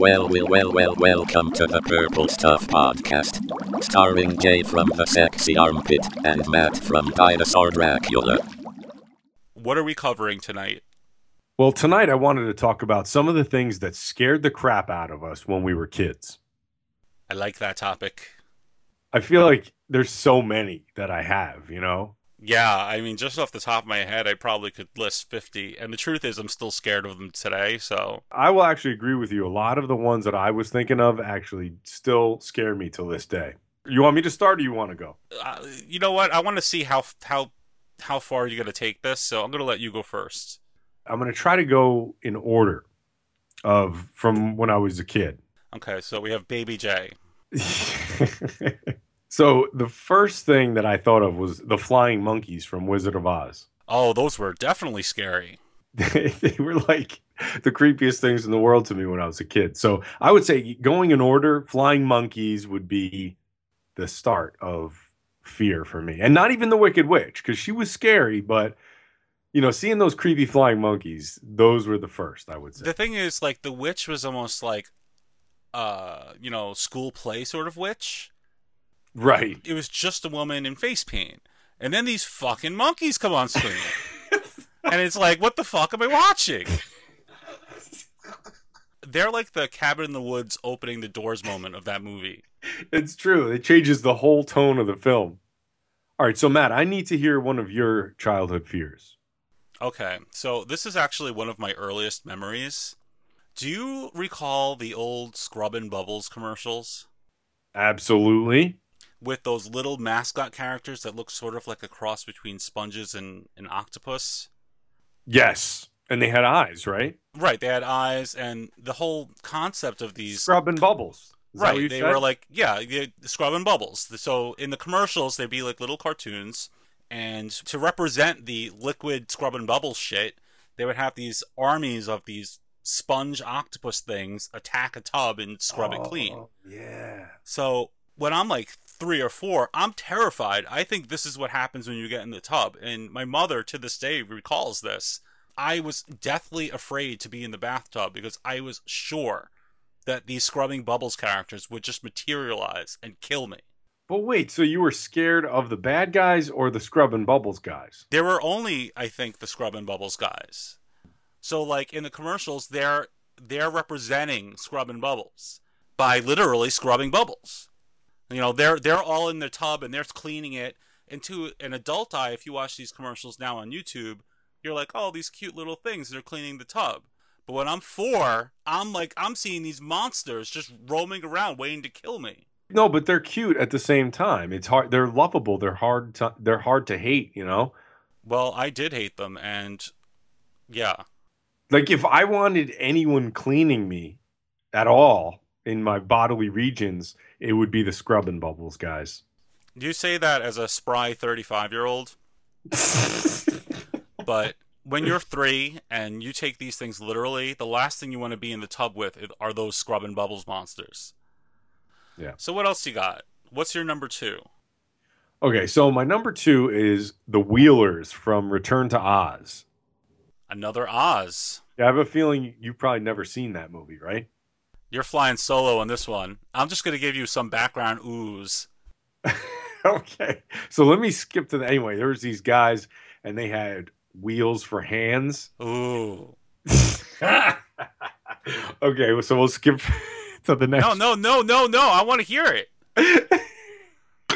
Well, well, well, well, welcome to the Purple Stuff Podcast. Starring Jay from the Sexy Armpit and Matt from Dinosaur Dracula. What are we covering tonight? Well, tonight I wanted to talk about some of the things that scared the crap out of us when we were kids. I like that topic. I feel like there's so many that I have, you know? Yeah, I mean, just off the top of my head, I probably could list 50. And the truth is, I'm still scared of them today, so. I will actually agree with you. A lot of the ones that I was thinking of actually still scare me to this day. You want me to start or you want to go? Uh, you know what? I want to see how how how far you're going to take this, so I'm going to let you go first. I'm going to try to go in order of from when I was a kid. Okay, so we have Baby J. so the first thing that I thought of was the flying monkeys from Wizard of Oz. Oh, those were definitely scary. they were like the creepiest things in the world to me when I was a kid. So I would say going in order, flying monkeys would be the start of fear for me. And not even the Wicked Witch, because she was scary, but you know, seeing those creepy flying monkeys, those were the first, I would say. The thing is, like, the witch was almost like, uh, you know, school play sort of witch. Right. It was just a woman in face paint. And then these fucking monkeys come on screen. and it's like, what the fuck am I watching? They're like the cabin in the woods opening the doors moment of that movie. It's true. It changes the whole tone of the film. All right, so Matt, I need to hear one of your childhood fears. Okay, so this is actually one of my earliest memories. Do you recall the old Scrubbing Bubbles commercials? Absolutely. With those little mascot characters that look sort of like a cross between sponges and an octopus? Yes. And they had eyes, right? Right, they had eyes, and the whole concept of these Scrub and Bubbles. Is right, they said? were like, yeah, Scrubbing Bubbles. So in the commercials, they'd be like little cartoons, and to represent the liquid Scrubbing Bubbles shit, they would have these armies of these sponge octopus things attack a tub and scrub oh, it clean. Yeah. So when I'm like three or four, I'm terrified. I think this is what happens when you get in the tub. And my mother to this day recalls this. I was deathly afraid to be in the bathtub because I was sure that these scrubbing bubbles characters would just materialize and kill me. But wait, so you were scared of the bad guys or the scrubbing bubbles guys? There were only, I think, the scrubbing bubbles guys. So like in the commercials, they're they're representing scrubbing bubbles by literally scrubbing bubbles. You know, they're they're all in the tub and they're cleaning it. And to an adult eye, if you watch these commercials now on YouTube, you're like, oh, these cute little things. They're cleaning the tub. But when I'm four, I'm like, I'm seeing these monsters just roaming around, waiting to kill me. No, but they're cute at the same time. It's hard. They're lovable. They're hard. To, they're hard to hate. You know. Well, I did hate them, and yeah, like if I wanted anyone cleaning me at all in my bodily regions, it would be the scrubbing bubbles guys. Do you say that as a spry 35 year old? but when you're three and you take these things literally, the last thing you want to be in the tub with are those scrubbing bubbles monsters. Yeah. So what else you got? What's your number two? Okay, so my number two is the Wheelers from Return to Oz. Another Oz. Yeah, I have a feeling you've probably never seen that movie, right? You're flying solo on this one. I'm just going to give you some background ooze. okay. So let me skip to the. Anyway, there was these guys, and they had wheels for hands. Ooh. okay, so we'll skip to the next. No, no, no, no, no. I want to hear it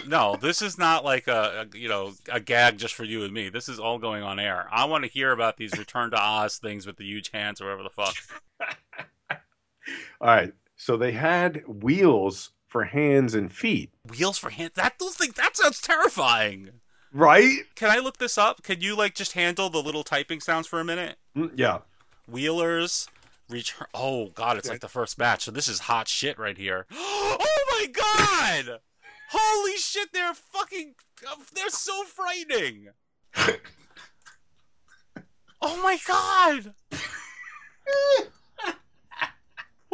no, this is not like a, a, you know a gag just for you and me. This is all going on air. I want to hear about these Return to Oz things with the huge hands or whatever the fuck. All right, so they had wheels for hands and feet. Wheels for hands. That those things. That sounds terrifying. Right? Can I look this up? Can you like just handle the little typing sounds for a minute? Mm, yeah. Wheelers reach Oh god, it's like the first batch. So this is hot shit right here. oh my god. Holy shit, they're fucking. They're so frightening. oh my god.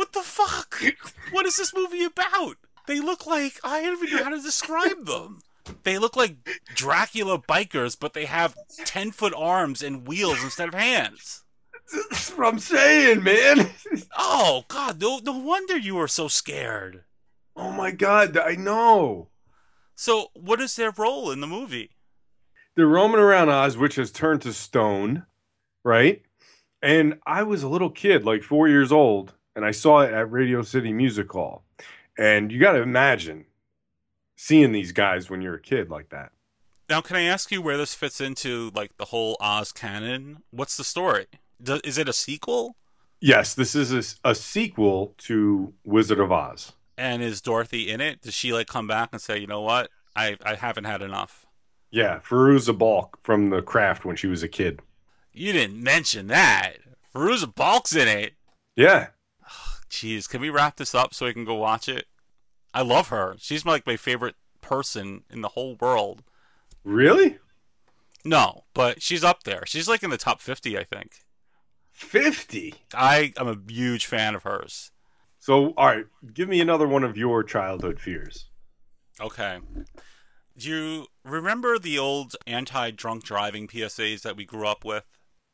what the fuck? What is this movie about? They look like. I don't even know how to describe them. They look like Dracula bikers, but they have 10 foot arms and wheels instead of hands. That's what I'm saying, man. Oh God, no, no wonder you were so scared. oh my god, I know. So, what is their role in the movie? They're roaming around Oz, which has turned to stone, right? And I was a little kid, like four years old, and I saw it at Radio City Music Hall. And you got to imagine seeing these guys when you're a kid like that. Now, can I ask you where this fits into like the whole Oz canon? What's the story? Do, is it a sequel? Yes, this is a sequel to Wizard of Oz. And is Dorothy in it? Does she like come back and say, you know what, I I haven't had enough? Yeah, Fairuza Balk from The Craft when she was a kid. You didn't mention that. Fairuza Balk's in it. Yeah, Jeez, can we wrap this up so we can go watch it? I love her. She's like my favorite person in the whole world. really? No, but she's up there. She's like in the top 50, I think. 50. I am a huge fan of hers. So, all right, give me another one of your childhood fears. Okay. Do you remember the old anti drunk driving PSAs that we grew up with?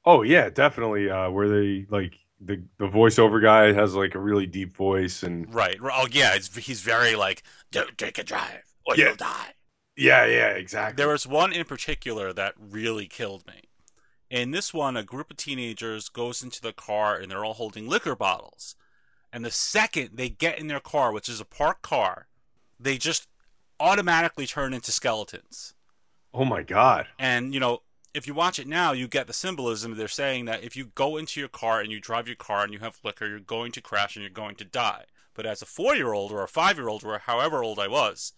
Oh yeah, definitely. Uh, where they like the the voiceover guy has like a really deep voice and Right. Oh, yeah. It's, he's very like, don't take a drive or Yeah. you'll die. yeah, yeah, exactly. There was one in particular that really killed me. In this one, a group of teenagers goes into the car and they're all holding liquor bottles. And the second they get in their car, which is a parked car, they just automatically turn into skeletons. oh my god. And, you know, if you watch it now, you get the symbolism. They're saying that if you go into your car and you drive your car and you have liquor, you're going to crash and you're going to die. But as a four year old or a five year old or however old I was,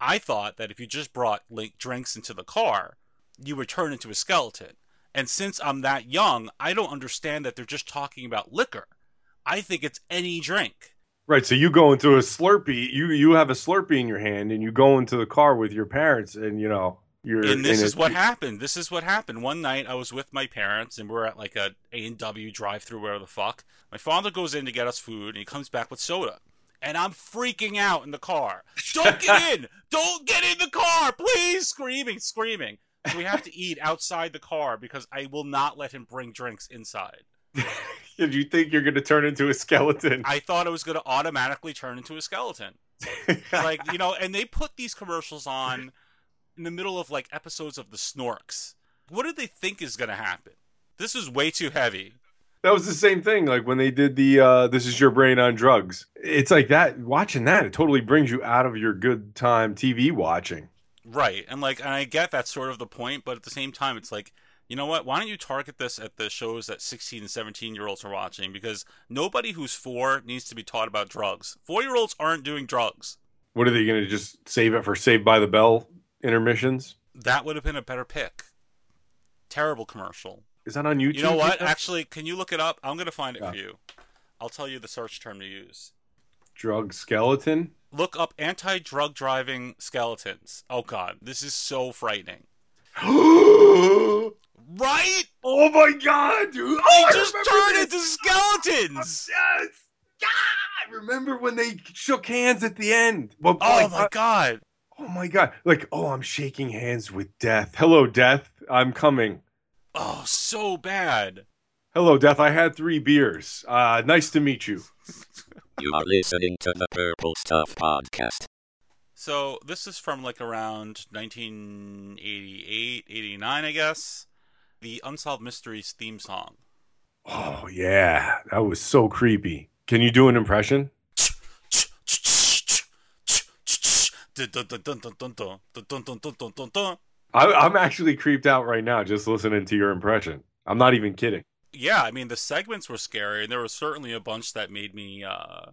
I thought that if you just brought like drinks into the car, you would turn into a skeleton. And since I'm that young, I don't understand that they're just talking about liquor. I think it's any drink. Right. So you go into a Slurpee. You you have a Slurpee in your hand, and you go into the car with your parents, and you know you're. and this is a- what happened. This is what happened. One night I was with my parents and we're at like a A and W drive through where the fuck. My father goes in to get us food and he comes back with soda. And I'm freaking out in the car. Don't get in! Don't get in the car! Please! Screaming, screaming. So we have to eat outside the car because I will not let him bring drinks inside. Did you think you're going to turn into a skeleton? I thought I was going to automatically turn into a skeleton. like you know and they put these commercials on in the middle of like episodes of the snorks what do they think is going to happen this is way too heavy that was the same thing. Like when they did the uh, "This Is Your Brain on Drugs." It's like that. Watching that, it totally brings you out of your good time TV watching. right and like and i get that's sort of the point but at the same time it's like you know what why don't you target this at the shows that 16 and 17 year olds are watching because nobody who's four needs to be taught about drugs four year olds aren't doing drugs What are they going to just save it for Saved by the Bell intermissions? that would have been a better pick terrible commercial Is that on YouTube? You know what? Actually, can you look it up? I'm gonna find it Yeah. for you. I'll tell you the search term to use. drug skeleton. Look up anti-drug driving skeletons. Oh god, this is so frightening. Right? Oh my god, dude! Oh, they Oh, I just turned this. into skeletons. Oh, yes. God, remember when they shook hands at the end? Well, Oh like, my god. Oh my god! Like, oh, I'm shaking hands with death. Hello, death. I'm coming. Oh, so bad. Hello, death. I had three beers. Uh, nice to meet you. You are listening to the Purple Stuff Podcast. So this is from like around 1988, 89, I guess. The Unsolved Mysteries theme song. Oh yeah, that was so creepy. Can you do an impression? I, I'm actually creeped out right now just listening to your impression. I'm not even kidding. Yeah, I mean the segments were scary, and there was certainly a bunch that made me uh,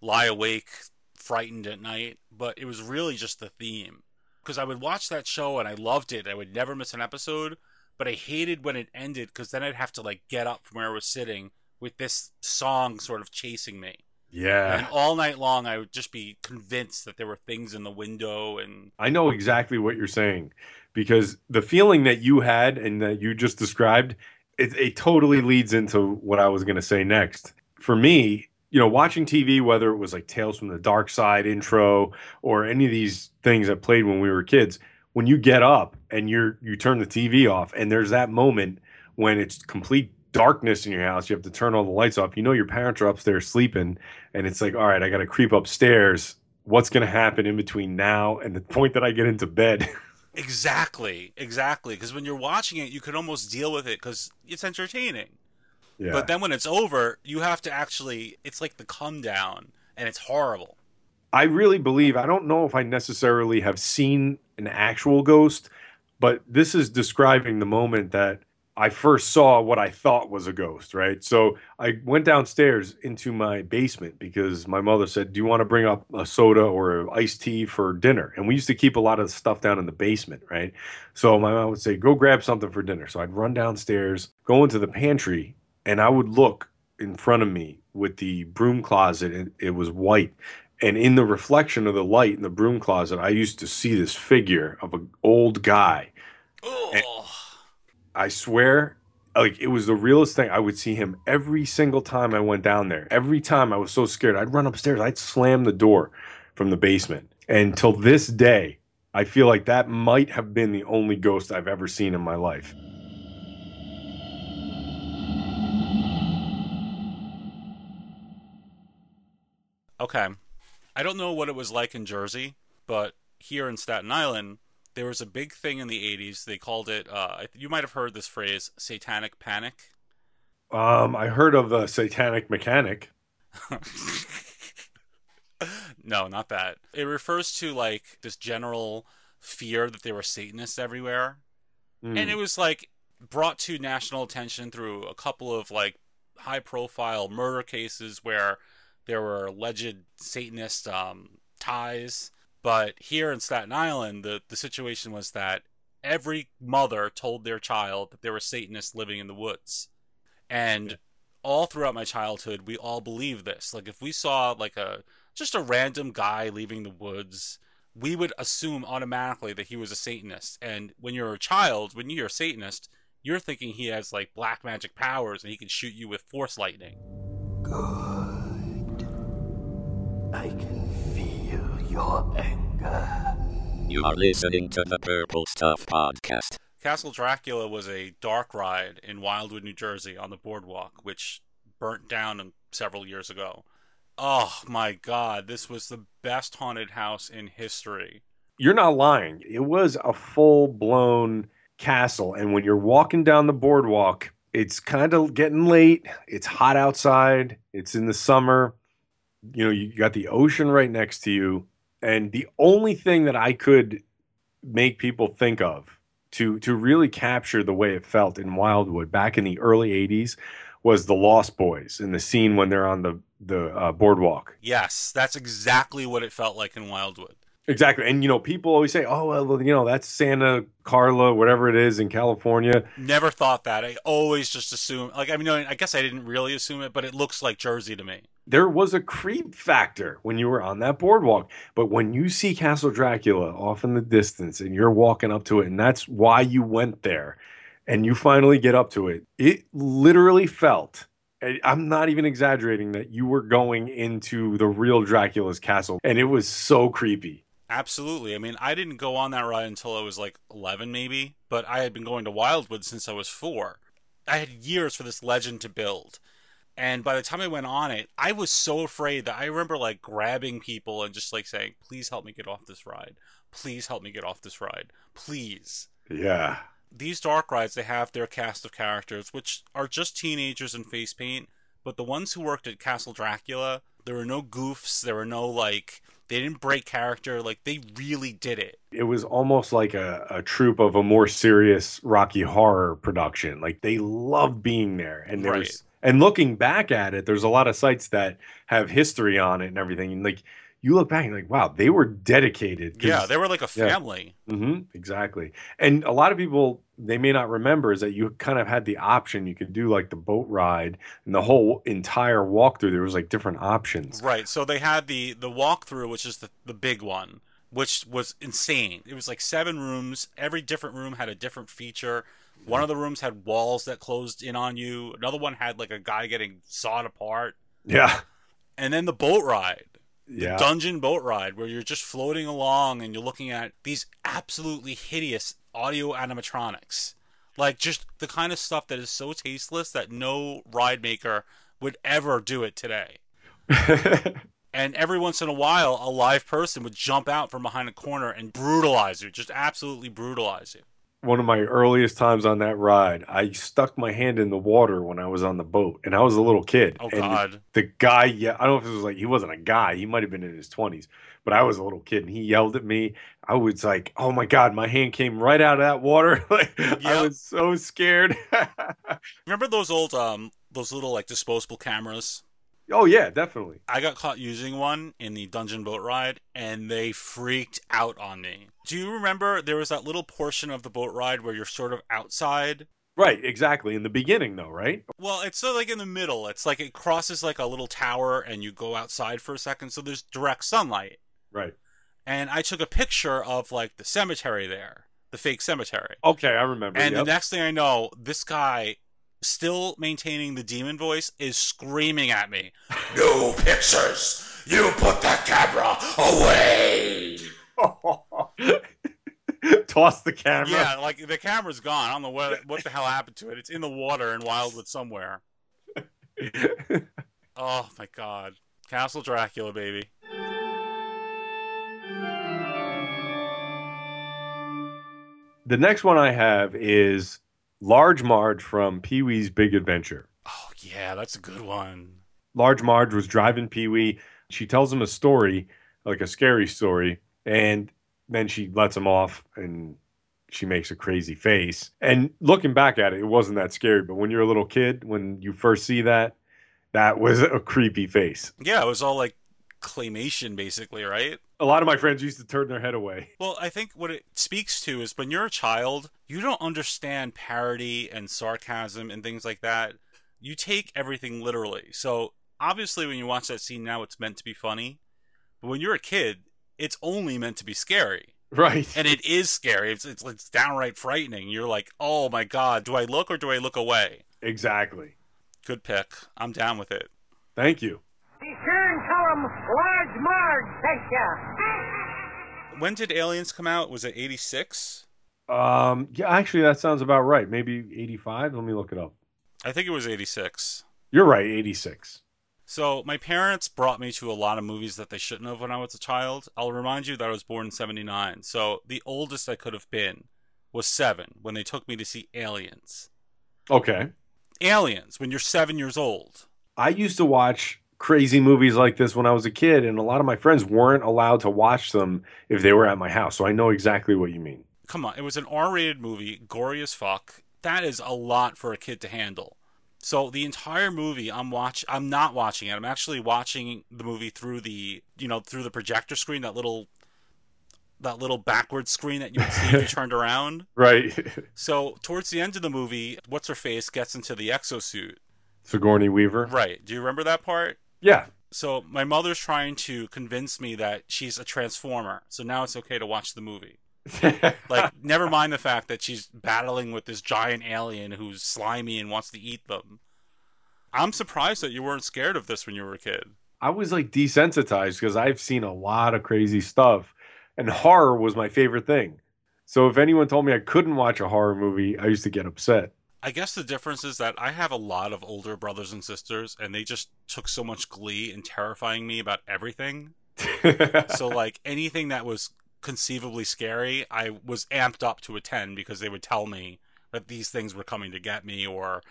lie awake, frightened at night. But it was really just the theme, because I would watch that show and I loved it. I would never miss an episode, but I hated when it ended because then I'd have to like get up from where I was sitting with this song sort of chasing me, and Yeah, all night long I would just be convinced that there were things in the window and I know exactly what you're saying because the feeling that you had and that you just described, it, it totally leads into what I was going to say next. For me, you know, watching TV, whether it was like Tales from the Dark Side intro or any of these things that played when we were kids, when you get up and you're you turn the TV off and there's that moment when it's complete darkness in your house. You have to turn all the lights off. You know your parents are upstairs sleeping, and it's like, all right, I got to creep upstairs. What's going to happen in between now and the point that I get into bed? Exactly, exactly. Because when you're watching it, you can almost deal with it because it's entertaining. yeah. But then when it's over, you have to actually. It's like the come down, and it's horrible. I really believe I don't know if I necessarily have seen an actual ghost, but this is describing the moment that I first saw what I thought was a ghost, right? So I went downstairs into my basement because my mother said, "Do you want to bring up a soda or iced tea for dinner?" And we used to keep a lot of stuff down in the basement, right? So my mom would say, "Go grab something for dinner." So I'd run downstairs, go into the pantry, and I would look in front of me with the broom closet and it was white and in the reflection of the light in the broom closet i used to see this figure of an old guy Oh, i swear like it was the realest thing. I would see him every single time i went down there. Every time i was so scared i'd run upstairs. I'd slam the door from the basement. And till this day i feel like that might have been the only ghost i've ever seen in my life. Okay. I don't know what it was like in Jersey, but here in Staten Island, there was a big thing in the '80s. They called it. Uh, you might have heard this phrase, "satanic panic." um i heard of the satanic mechanic no, not that. It refers to like this general fear that there were Satanists everywhere. Hmm. And it was like brought to national attention through a couple of like high profile murder cases where there were alleged Satanist um, ties. But here in Staten Island, the, the situation was that every mother told their child that there were Satanists living in the woods. And all throughout my childhood, we all believed this. Like if we saw like a just a random guy leaving the woods, we would assume automatically that he was a Satanist. And when you're a child, when you're a Satanist, you're thinking he has like black magic powers and he can shoot you with force lightning. Good. I can feel your anger. You are listening to the Purple Stuff Podcast. Castle Dracula was a dark ride in Wildwood, New Jersey on the boardwalk, which burnt down several years ago. Oh my god, this was the best haunted house in history. you're not lying. It was a full blown castle. And when you're walking down the boardwalk, it's kind of getting late. It's hot outside. It's in the summer. You know, you got the ocean right next to you. And the only thing that I could make people think of to to really capture the way it felt in Wildwood back in the early 80s was the Lost Boys in the scene when they're on the the uh, boardwalk. Yes, that's exactly what it felt like in Wildwood. Exactly. And you know, people always say, "Oh, well, you know, that's Santa Carla, whatever it is in California." Never thought that. I always just assumed, like, I mean, I guess I didn't really assume it, but it looks like Jersey to me. There was a creep factor when you were on that boardwalk, but when you see Castle Dracula off in the distance and you're walking up to it and that's why you went there and you finally get up to it, it literally felt I'm not even exaggerating that you were going into the real Dracula's castle and it was so creepy. Absolutely. I mean, I didn't go on that ride until I was like 11, maybe, but I had been going to Wildwood since I was four. I had years for this legend to build. And by the time I went on it, I was so afraid that I remember like grabbing people and just like saying, please help me get off this ride. Please help me get off this ride. Please. Yeah. These dark rides, they have their cast of characters, which are just teenagers in face paint. But the ones who worked at Castle Dracula, there were no goofs. There were no like, they didn't break character. Like, they really did it. it was almost like a, a troupe of a more serious Rocky Horror production. Like they loved being there, and there Right. was, and looking back at it, there's a lot of sites that have history on it and everything. And like you look back and like, wow, they were dedicated. Yeah, they were like a yeah. family. hmm exactly. And a lot of people they may not remember is that you kind of had the option. You could do like the boat ride and the whole entire walkthrough. There was like different options. Right. So they had the the walkthrough, which is the the big one, which was insane. It was like seven rooms. Every different room had a different feature. One of the rooms had walls that closed in on you. Another one had like a guy getting sawed apart. Yeah, And then the boat ride, yeah. dungeon boat ride, where you're just floating along and you're looking at these absolutely hideous audio animatronics. Like just the kind of stuff that is so tasteless that no ride maker would ever do it today. And every once in a while, a live person would jump out from behind a corner and brutalize you, just absolutely brutalize you. One of my earliest times on that ride, I stuck my hand in the water when I was on the boat, and I was a little kid. Oh and God! the guy yeah i don't know if it was like he wasn't a guy he might have been in his 20s but i was a little kid and he yelled at me i was like oh my god my hand came right out of that water like i was so scared Remember those old, um, those little like disposable cameras? Oh yeah definitely I got caught using one in the dungeon boat ride, and they freaked out on me. Do you remember there was that little portion of the boat ride where you're sort of outside? right exactly in the beginning though right Well, it's sort of like in the middle. It's like it crosses like a little tower, and you go outside for a second, so there's direct sunlight. right And I took a picture of like the cemetery there, the fake cemetery. okay i remember And yep. the next thing I know, this guy, still maintaining the demon voice, is screaming at me. No pictures! You put the camera away! toss the camera Yeah, like the camera's gone. I don't know what what the hell happened to it. It's in the water in Wildwood somewhere. Oh my god. Castle Dracula, baby. the next one i have is large marge from pee-wee's big adventure Oh yeah, that's a good one. Large Marge was driving Pee Wee. She tells him a story, like a scary story, and then she lets him off and she makes a crazy face. And looking back at it, it wasn't that scary. But when you're a little kid, when you first see that, that was a creepy face. Yeah, it was all like claymation basically, right? A lot of my friends used to turn their head away. Well, I think what it speaks to is when you're a child, you don't understand parody and sarcasm and things like that. You take everything literally. So, obviously, when you watch that scene now, it's meant to be funny. But when you're a kid, it's only meant to be scary. Right. And it is scary. It's, it's, it's downright frightening. You're like, oh my God, do I look or do I look away? exactly. Good pick. I'm down with it. Thank you. Be sure and tell 'em Large Marge sent ya. When did Aliens come out? Was it 86? Um, yeah, actually, that sounds about right. Maybe 85. Let me look it up. I think it was 86. You're right, 86. So my parents brought me to a lot of movies that they shouldn't have when I was a child. I'll remind you that I was born in 79. So the oldest I could have been was 7 when they took me to see Aliens. Okay. Aliens when you're 7 years old. I used to watch crazy movies like this when I was a kid, and a lot of my friends weren't allowed to watch them if they were at my house. So I know exactly what you mean. Come on, it was an R-rated movie, gory as fuck. That is a lot for a kid to handle. So the entire movie I'm watch I'm not watching it. I'm actually watching the movie through the, you know, through the projector screen, that little that little backward screen that you would see if you turned around. Right. So towards the end of the movie, what's her face gets into the exosuit. Sigourney Weaver. Right. Do you remember that part? Yeah. So my mother's trying to convince me that she's a transformer. So now it's okay to watch the movie. Like never mind the fact that she's battling with this giant alien who's slimy and wants to eat them. I'm surprised that you weren't scared of this when you were a kid. I was like desensitized because I've seen a lot of crazy stuff, and horror was my favorite thing. So if anyone told me I couldn't watch a horror movie, I used to get upset. I guess the difference is that I have a lot of older brothers and sisters, and they just took so much glee in terrifying me about everything. so like anything that was conceivably scary, I was amped up to a 10 because they would tell me that these things were coming to get me or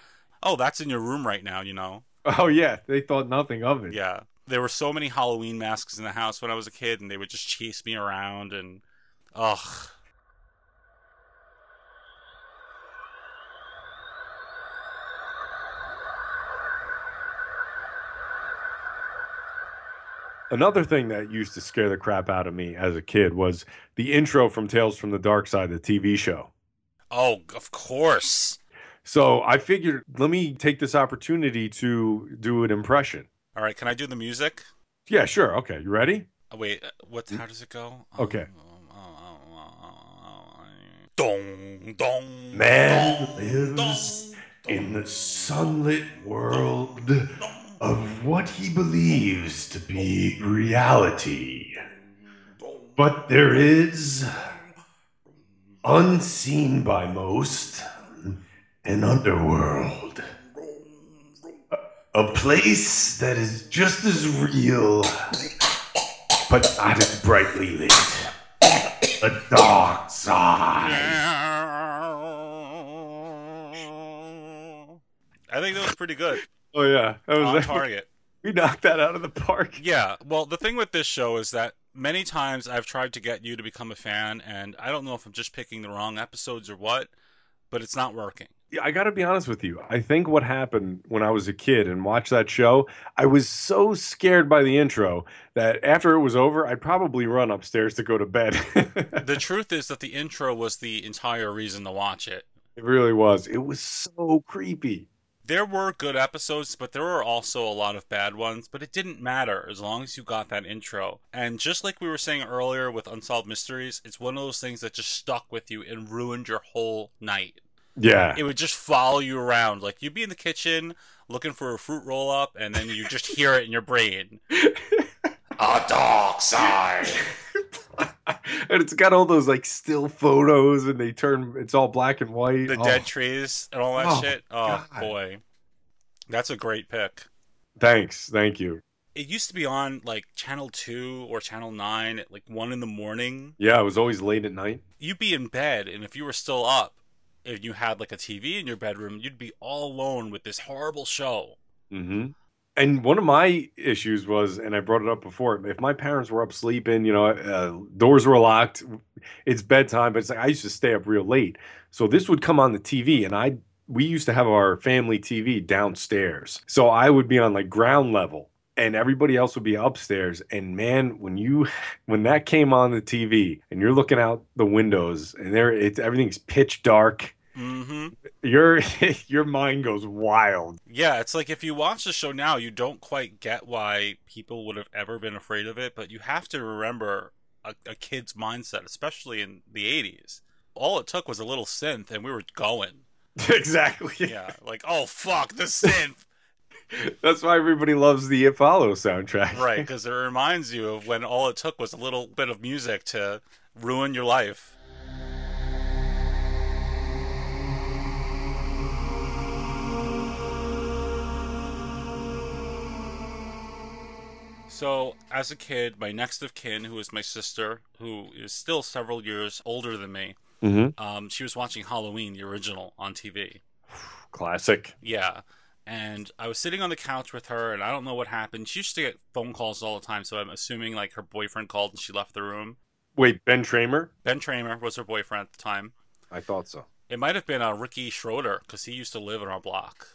oh, that's in your room right now, you know. oh yeah, they thought nothing of it. Yeah. There were so many Halloween masks in the house when I was a kid and they would just chase me around and ugh. Another thing that used to scare the crap out of me as a kid was the intro from Tales from the Dark Side, the TV show. Oh, of course. So I figured, let me take this opportunity to do an impression. All right, can I do the music? Yeah, sure. Okay, you ready? Oh, wait, uh, what how does it go? Okay. Dong dong. Man dong, lives dong, in the sunlit world of what he believes to be reality. But there is, unseen by most, an underworld. A, place that is just as real, but not as brightly lit. A dark side. I think that was pretty good. Oh yeah, that On was target. we knocked that out of the park. Yeah. Well, the thing with this show is that many times I've tried to get you to become a fan, and I don't know if I'm just picking the wrong episodes or what, but it's not working. Yeah, I got to be honest with you. I think what happened when I was a kid and watched that show, I was so scared by the intro that after it was over, I'd probably run upstairs to go to bed. The truth is that the intro was the entire reason to watch it. it really was. It was so creepy. There were good episodes, but there were also a lot of bad ones, but it didn't matter as long as you got that intro. And just like we were saying earlier with Unsolved Mysteries, it's one of those things that just stuck with you and ruined your whole night. Yeah. It would just follow you around. Like you'd be in the kitchen looking for a fruit roll up, and then you just hear it in your brain. A dark side. and it's got all those like still photos and they turn it's all black and white. The Oh, dead trees and all that Oh, shit. Oh God. boy. That's a great pick. Thanks. Thank you. It used to be on like channel 2 or channel 9 at like 1 in the morning. Yeah, it was always late at night. You'd be in bed and if you were still up, if you had like a TV in your bedroom, you'd be all alone with this horrible show. hmm And one of my issues was, and I brought it up before, if my parents were up sleeping, you know, uh, doors were locked, it's bedtime, but it's like I used to stay up real late. So this would come on the TV, and I we used to have our family TV downstairs. So I would be on like ground level, and everybody else would be upstairs. And man, when you when that came on the TV, and you're looking out the windows, and there it's everything's pitch dark. Mhm. Your your mind goes wild. Yeah, it's like if you watch the show now, you don't quite get why people would have ever been afraid of it, but you have to remember a, a kid's mindset, especially in the 80s. All it took was a little synth and we were going. exactly. Yeah, like, oh fuck, the synth! That's why everybody loves the Apollo soundtrack. right, because it reminds you of when all it took was a little bit of music to ruin your life. So, as a kid, my next of kin, who is my sister, who is still several years older than me, Mm-hmm. um, she was watching Halloween, the original, on TV. Classic. Yeah. And I was sitting on the couch with her, and I don't know what happened. She used to get phone calls all the time, so I'm assuming like her boyfriend called and she left the room. Wait, Ben Tramer? Ben Tramer was her boyfriend at the time. I thought so. It might have been uh, Ricky Schroder because he used to live in our block.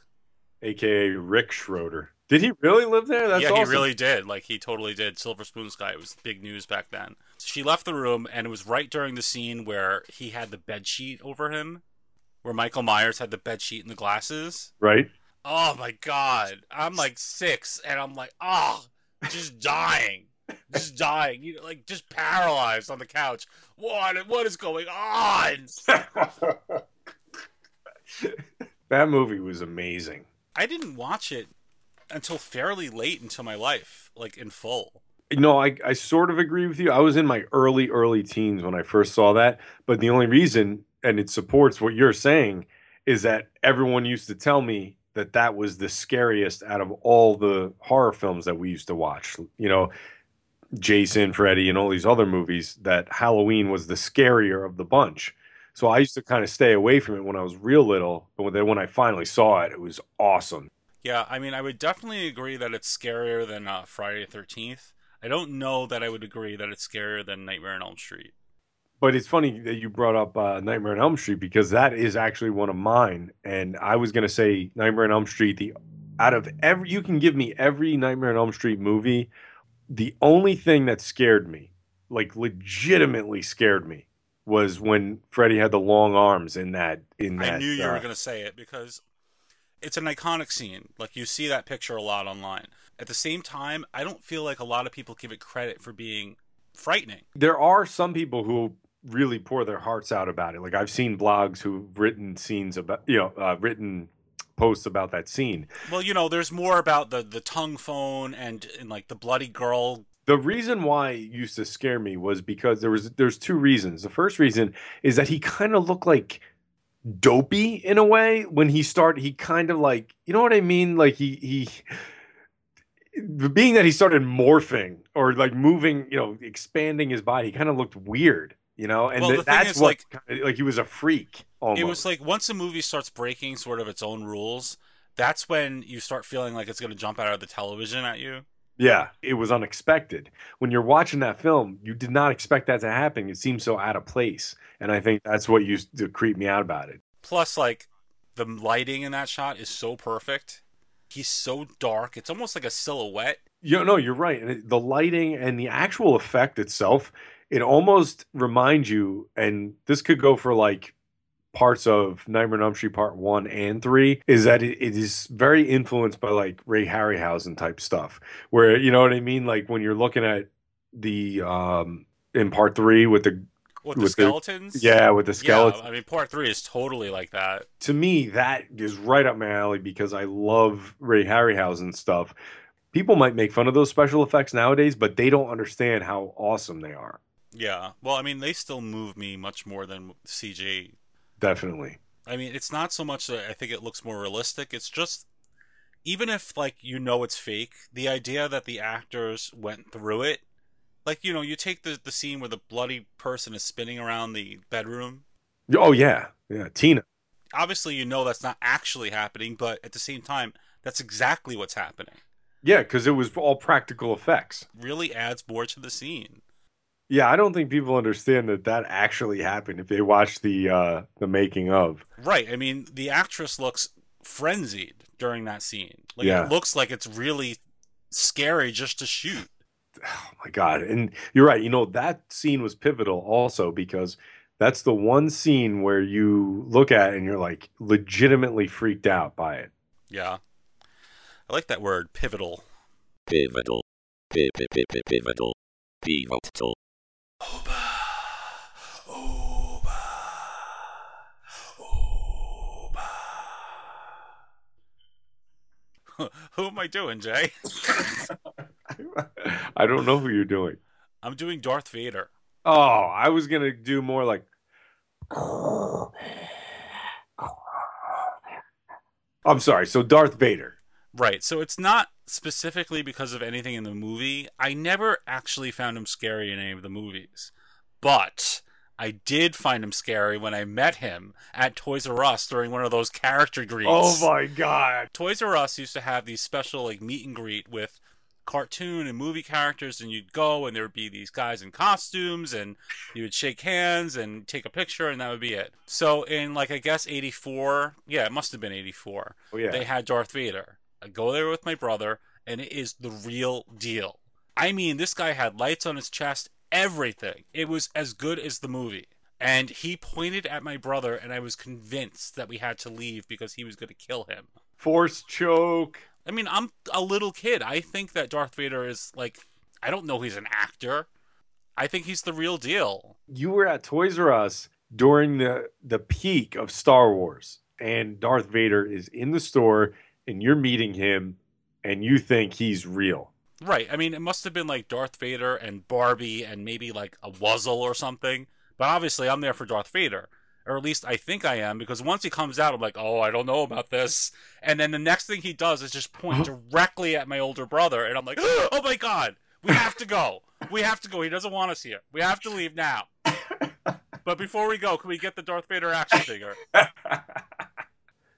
AKA Rick Schroder. Did he really live there? That's yeah, awesome. he really did. Like he totally did. Silver Spoons guy. It was big news back then. She left the room, and it was right during the scene where he had the bed sheet over him, where Michael Myers had the bed sheet and the glasses. Right? Oh my god. I'm like six and I'm like, oh, just dying. Just dying. You know, like just paralyzed on the couch. What what is going on? that movie was amazing. I didn't watch it until fairly late into my life, like in full. No, I, I sort of agree with you. I was in my early, early teens when I first saw that. But the only reason, and it supports what you're saying, is that everyone used to tell me that that was the scariest out of all the horror films that we used to watch. You know, Jason, Freddy, and all these other movies, that Halloween was the scarier of the bunch. So I used to kind of stay away from it when I was real little. But then when I finally saw it, it was awesome. Yeah, I mean, I would definitely agree that it's scarier than uh, Friday the 13th. I don't know that I would agree that it's scarier than Nightmare on Elm Street. But it's funny that you brought up uh, Nightmare on Elm Street because that is actually one of mine. And I was going to say Nightmare on Elm Street. The out of every, you can give me every Nightmare on Elm Street movie. The only thing that scared me, like legitimately scared me, was when Freddy had the long arms in that. In that, I knew you uh, were going to say it because it's an iconic scene. Like you see that picture a lot online. At the same time, I don't feel like a lot of people give it credit for being frightening. There are some people who really pour their hearts out about it. Like I've seen blogs who've written scenes about, you know, uh, written posts about that scene. Well, you know, there's more about the the tongue phone and, and like the bloody girl. The reason why it used to scare me was because there was there's two reasons. The first reason is that he kind of looked like dopey in a way when he started he kind of like you know what i mean? Like he he being that he started morphing or like moving you know expanding his body he kind of looked weird you know? And Well, th- that's is, what like- like he was a freak almost It was like once a movie starts breaking sort of its own rules, that's when you start feeling like it's going to jump out of the television at you. Yeah it was unexpected when you're watching that film you did not expect that to happen it seemed so out of place and i think that's what used to creep me out about it Plus, like the lighting in that shot is so perfect. He's so dark; it's almost like a silhouette. Yeah, no, you're right. And the lighting and the actual effect itself, it almost reminds you, and this could go for like parts of Nightmare on Elm Street Part One and Three, is that it, it is very influenced by like Ray Harryhausen type stuff, where you know what I mean. Like when you're looking at the um in Part Three with the With the With the- skeletons, yeah with the skeletons. Yeah, I mean, part three is totally like that. to me, that is right up my alley because I love Ray Harryhausen stuff. People might make fun of those special effects nowadays, but they don't understand how awesome they are. Yeah. Well, I mean, they still move me much more than CG. Definitely. I mean, it's not so much that I think it looks more realistic. It's just even if like you know it's fake, the idea that the actors went through it, like you know, you take the the scene where the bloody person is spinning around the bedroom. Oh yeah, yeah. Tina. Obviously, you know that's not actually happening, but at the same time, that's exactly what's happening. Yeah, because it was all practical effects. Really adds more to the scene. Yeah, I don't think people understand that that actually happened if they watch the uh the making of. Right. I mean, the actress looks frenzied during that scene. Like Yeah. it looks like it's really scary just to shoot. Oh my god! And you're right. You know that scene was pivotal also because that's the one scene where you look at it and you're like legitimately freaked out by it. Yeah. I like that word, pivotal. Pivotal. Pi- pi- pi- pi- Pivotal. Pivotal. Who am I doing, Jay? I don't know who you're doing. I'm doing Darth Vader. Oh, I was gonna do more like. I'm sorry. So Darth Vader. Right. So it's not specifically because of anything in the movie. I never actually found him scary in any of the movies. But I did find him scary when I met him at Toys R Us during one of those character greets. Oh my god. Toys R Us used to have these special like meet and greet with cartoon and movie characters and you'd go and there would be these guys in costumes and you would shake hands and take a picture and that would be it. So in like I guess 84, yeah, it must have been 84. Oh yeah. They had Darth Vader. I go there with my brother and it is the real deal. I mean, this guy had lights on his chest, everything. It was as good as the movie. And he pointed at my brother and I was convinced that we had to leave because he was going to kill him. Force choke. I mean, I'm a little kid. I think that Darth Vader is like, I don't know he's an actor. I think he's the real deal. You were at Toys R Us during the the peak of Star Wars, and Darth Vader is in the store, and you're meeting him, and you think he's real. Right. I mean, it must have been like Darth Vader and Barbie and maybe like a Wuzzle or something. But obviously, I'm there for Darth Vader. Or at least I think I am, because once he comes out, I'm like, oh, I don't know about this. And then the next thing he does is just point uh-huh. directly at my older brother. And I'm like, oh my God, we have to go. We have to go. He doesn't want us here. We have to leave now. But before we go, can we get the Darth Vader action figure?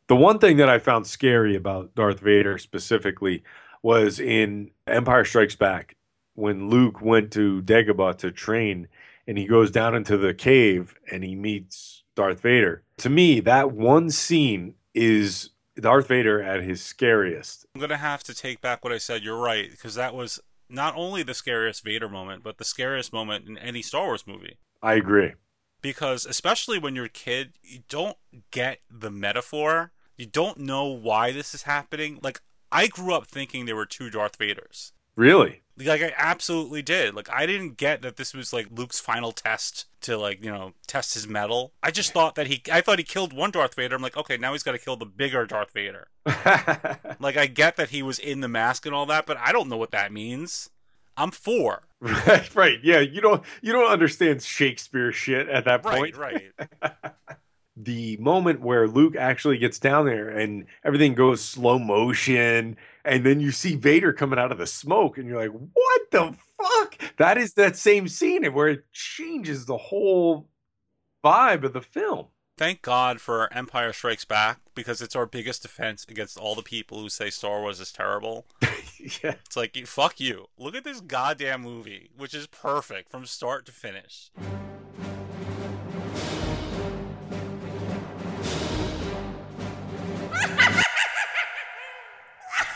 The one thing that I found scary about Darth Vader specifically was in Empire Strikes Back when Luke went to Dagobah to train and he goes down into the cave and he meets Darth Vader. To me, that one scene is Darth Vader at his scariest. I'm going to have to take back what I said. You're right, because that was not only the scariest Vader moment, but the scariest moment in any Star Wars movie. I agree. because especially when you're a kid, you don't get the metaphor. You don't know why this is happening. Like I grew up thinking there were two Darth Vaders. Really? Like I absolutely did. Like I didn't get that this was like Luke's final test to like, you know, test his mettle. I just thought that he I thought he killed one Darth Vader. I'm like, okay, now he's got to kill the bigger Darth Vader. Like I get that he was in the mask and all that, but I don't know what that means. I'm 4. right, right. Yeah, you don't you don't understand Shakespeare shit at that point. Right, right. the moment where Luke actually gets down there and everything goes slow motion, and then you see Vader coming out of the smoke, and you're like, "What the fuck?" That is that same scene where it changes the whole vibe of the film. Thank God for Empire Strikes Back because it's our biggest defense against all the people who say Star Wars is terrible. yeah, It's like, fuck you. Look at this goddamn movie, which is perfect from start to finish.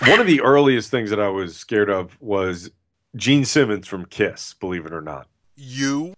One of the earliest things that I was scared of was Gene Simmons from Kiss. Believe it or not. You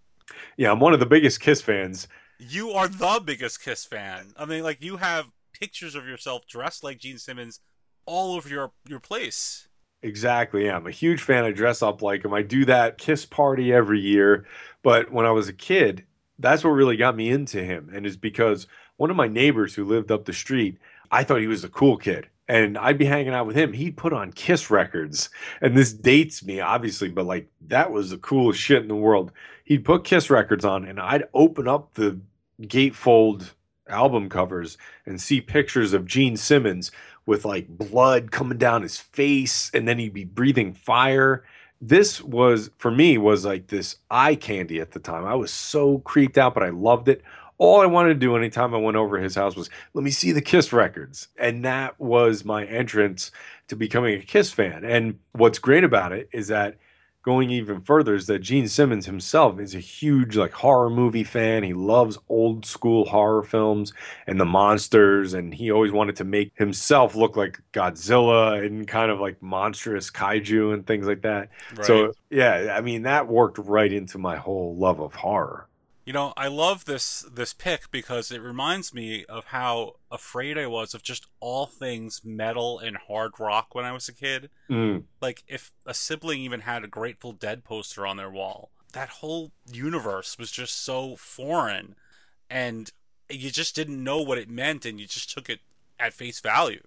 Yeah, I'm one of the biggest Kiss fans. you are the biggest Kiss fan. I mean, like you have pictures of yourself dressed like Gene Simmons all over your your place. Exactly. Yeah, I'm a huge fan. I dress up like him. I do that Kiss party every year. But when I was a kid, that's what really got me into him. And it's because one of my neighbors who lived up the street, I thought he was a cool kid. And I'd be hanging out with him. He'd put on Kiss records. And this dates me, obviously, but like that was the coolest shit in the world. He'd put Kiss records on, and I'd open up the gatefold album covers and see pictures of Gene Simmons with like blood coming down his face and then he'd be breathing fire this was for me was like this eye candy at the time i was so creeped out but i loved it all i wanted to do anytime i went over his house was let me see the kiss records and that was my entrance to becoming a kiss fan and what's great about it is that going even further is that Gene Simmons himself is a huge like horror movie fan. He loves old school horror films and the monsters and he always wanted to make himself look like Godzilla and kind of like monstrous kaiju and things like that. Right. So, yeah, I mean that worked right into my whole love of horror. You know, I love this this pick because it reminds me of how afraid I was of just all things metal and hard rock when I was a kid. Mm, Like if a sibling even had a Grateful Dead poster on their wall, that whole universe was just so foreign and you just didn't know what it meant and you just took it at face value.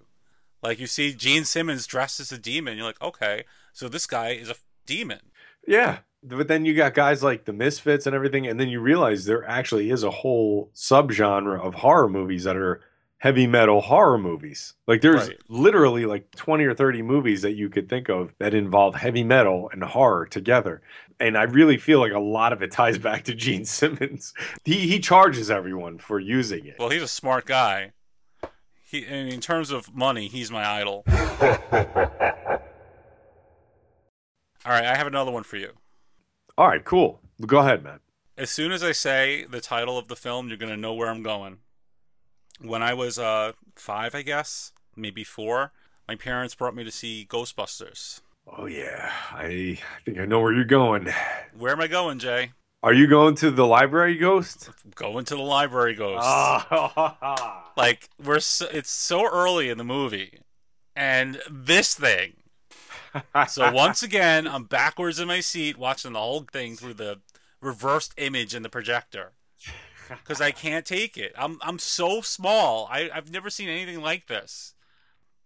Like you see Gene Simmons dressed as a demon, you're like, "Okay, so this guy is a demon." yeah. But then you got guys like the Misfits and everything, and then you realize there actually is a whole subgenre of horror movies that are heavy metal horror movies. Like there's Right. literally like 20 or 30 movies that you could think of that involve heavy metal and horror together. And I really feel like a lot of it ties back to Gene Simmons. He he charges everyone for using it. Well, he's a smart guy. He, and in terms of money, he's my idol. All right, I have another one for you. All right, cool. Go ahead, man. As soon as I say the title of the film, you're gonna know where I'm going. When I was uh five, I guess, maybe four, my parents brought me to see Ghostbusters. Oh yeah. I think I know where you're going. Where am I going, Jay? Are you going to the library ghost? Going to the library ghost. Ah. like we're so, it's so early in the movie, and this thing. So once again, I'm backwards in my seat watching the whole thing through the reversed image in the projector because I can't take it. I'm I'm so small. I I've never seen anything like this.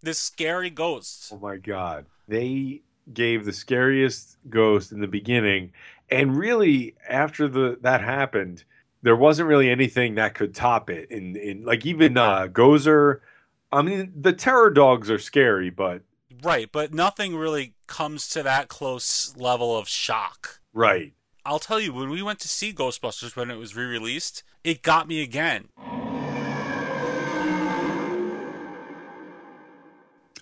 This scary ghost. Oh my god. They gave the scariest ghost in the beginning and really after the that happened there wasn't really anything that could top it in in like even uh Gozer I mean the terror dogs are scary but Right, but nothing really comes to that close level of shock. right I'll tell you, when we went to see Ghostbusters when it was re-released, it got me again.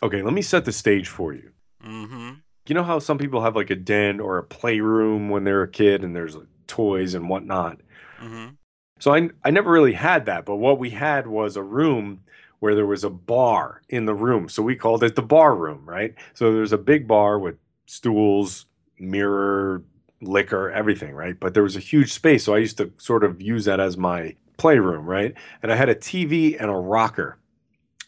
Okay, let me set the stage for you. Mm-hmm. You know how some people have like a den or a playroom when they're a kid and there's like, toys and whatnot. Mm-hmm. So I I never really had that, but what we had was a room where there was a bar in the room. So we called it the bar room, right? So there's a big bar with stools, mirror, liquor, everything, right? But there was a huge space, so I used to sort of use that as my playroom, right? And I had a TV and a rocker.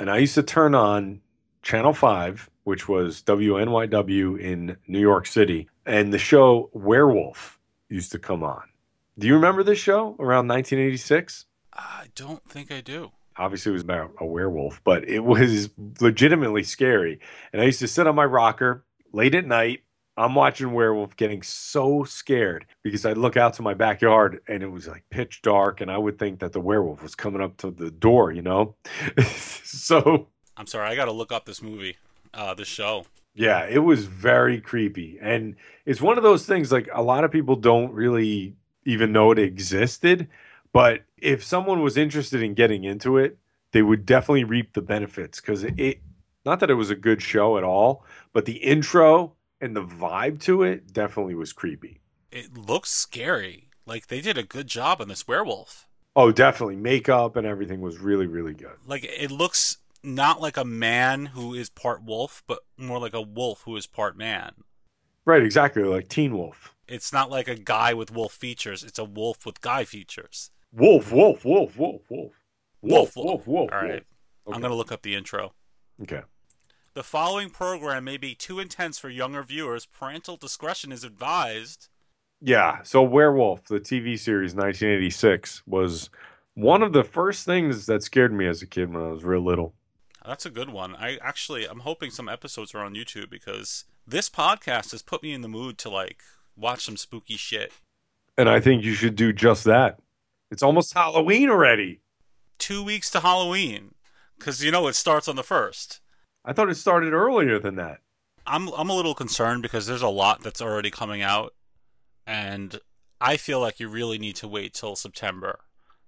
And I used to turn on Channel 5, which was WNYW in New York City, and the show Werewolf used to come on. Do you remember this show around 1986? I don't think I do. Obviously, it was about a werewolf, but it was legitimately scary. And I used to sit on my rocker late at night I'm watching Werewolf getting so scared because I'd look out to my backyard and it was like pitch dark and I would think that the werewolf was coming up to the door, you know? so I'm sorry, I got to look up this movie, uh, this show. yeah, it was very creepy. And it's one of those things like a lot of people don't really even know it existed, but if someone was interested in getting into it, they would definitely reap the benefits cuz it not that it was a good show at all, but the intro and the vibe to it definitely was creepy. It looks scary. Like they did a good job on this werewolf. Oh, definitely. Makeup and everything was really, really good. Like it looks not like a man who is part wolf, but more like a wolf who is part man. Right, exactly. Like Teen Wolf. It's not like a guy with wolf features. It's a wolf with guy features. Wolf, wolf, wolf, wolf, wolf. Wolf, Wolf, wolf, wolf. All right. wolf. I'm going to look up the intro. Okay. The following program may be too intense for younger viewers. Parental discretion is advised. Yeah. So Werewolf, the TV series 1986, was one of the first things that scared me as a kid when I was real little. That's a good one. I actually, I'm hoping some episodes are on YouTube because this podcast has put me in the mood to like watch some spooky shit. And I think you should do just that. It's almost Halloween already. Two weeks to Halloween because you know it starts on the first. I thought it started earlier than that. I'm I'm a little concerned because there's a lot that's already coming out, and I feel like you really need to wait till September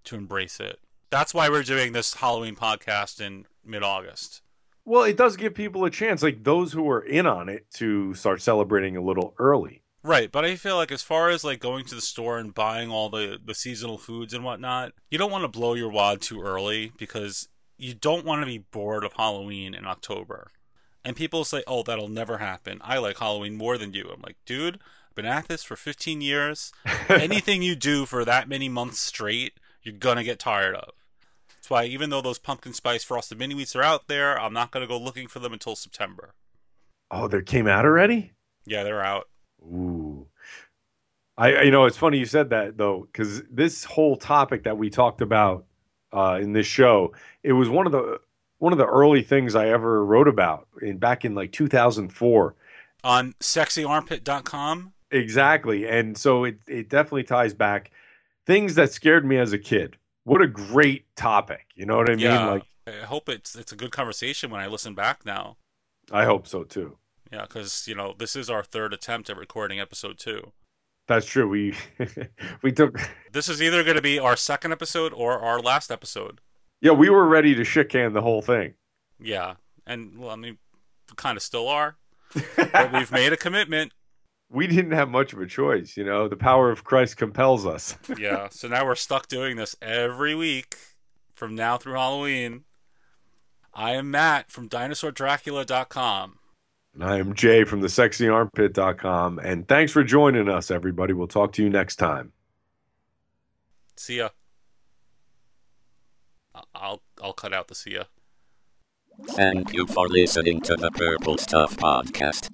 to embrace it. That's why we're doing this Halloween podcast in mid-August. Well, it does give people a chance, like those who are in on it, to start celebrating a little early. Right, but I feel like as far as like going to the store and buying all the the seasonal foods and whatnot, you don't want to blow your wad too early because you don't want to be bored of Halloween in October. And people say, "Oh, that'll never happen. I like Halloween more than you." I'm like, "Dude, I've been at this for 15 years. Anything you do for that many months straight, you're gonna get tired of." That's why even though those pumpkin spice frosted mini wheats are out there, I'm not gonna go looking for them until September. oh, they came out already? Yeah, they're out. Ooh. I you know it's funny you said that though because this whole topic that we talked about uh, in this show it was one of the one of the early things I ever wrote about in back in like 2004 On sexyarmpit.com, exactly and so it it definitely ties back things that scared me as a kid what a great topic you know what I mean Yeah. like I hope it's it's a good conversation when I listen back now. I hope so too Yeah, because you know this is our third attempt at recording episode two. that's true we we took This is either going to be our second episode or our last episode. yeah we were ready to shit can the whole thing Yeah, and well, I mean, kind of still are, but we've made a commitment. we didn't have much of a choice you know the power of Christ compels us Yeah, so now we're stuck doing this every week from now through Halloween. I am Matt from DinosaurDracula.com. And I am Jay from the sexyarmpit.com. And thanks for joining us, everybody. We'll talk to you next time. See ya. I- I'll I'll cut out the see ya. Thank you for listening to the Purple Stuff Podcast.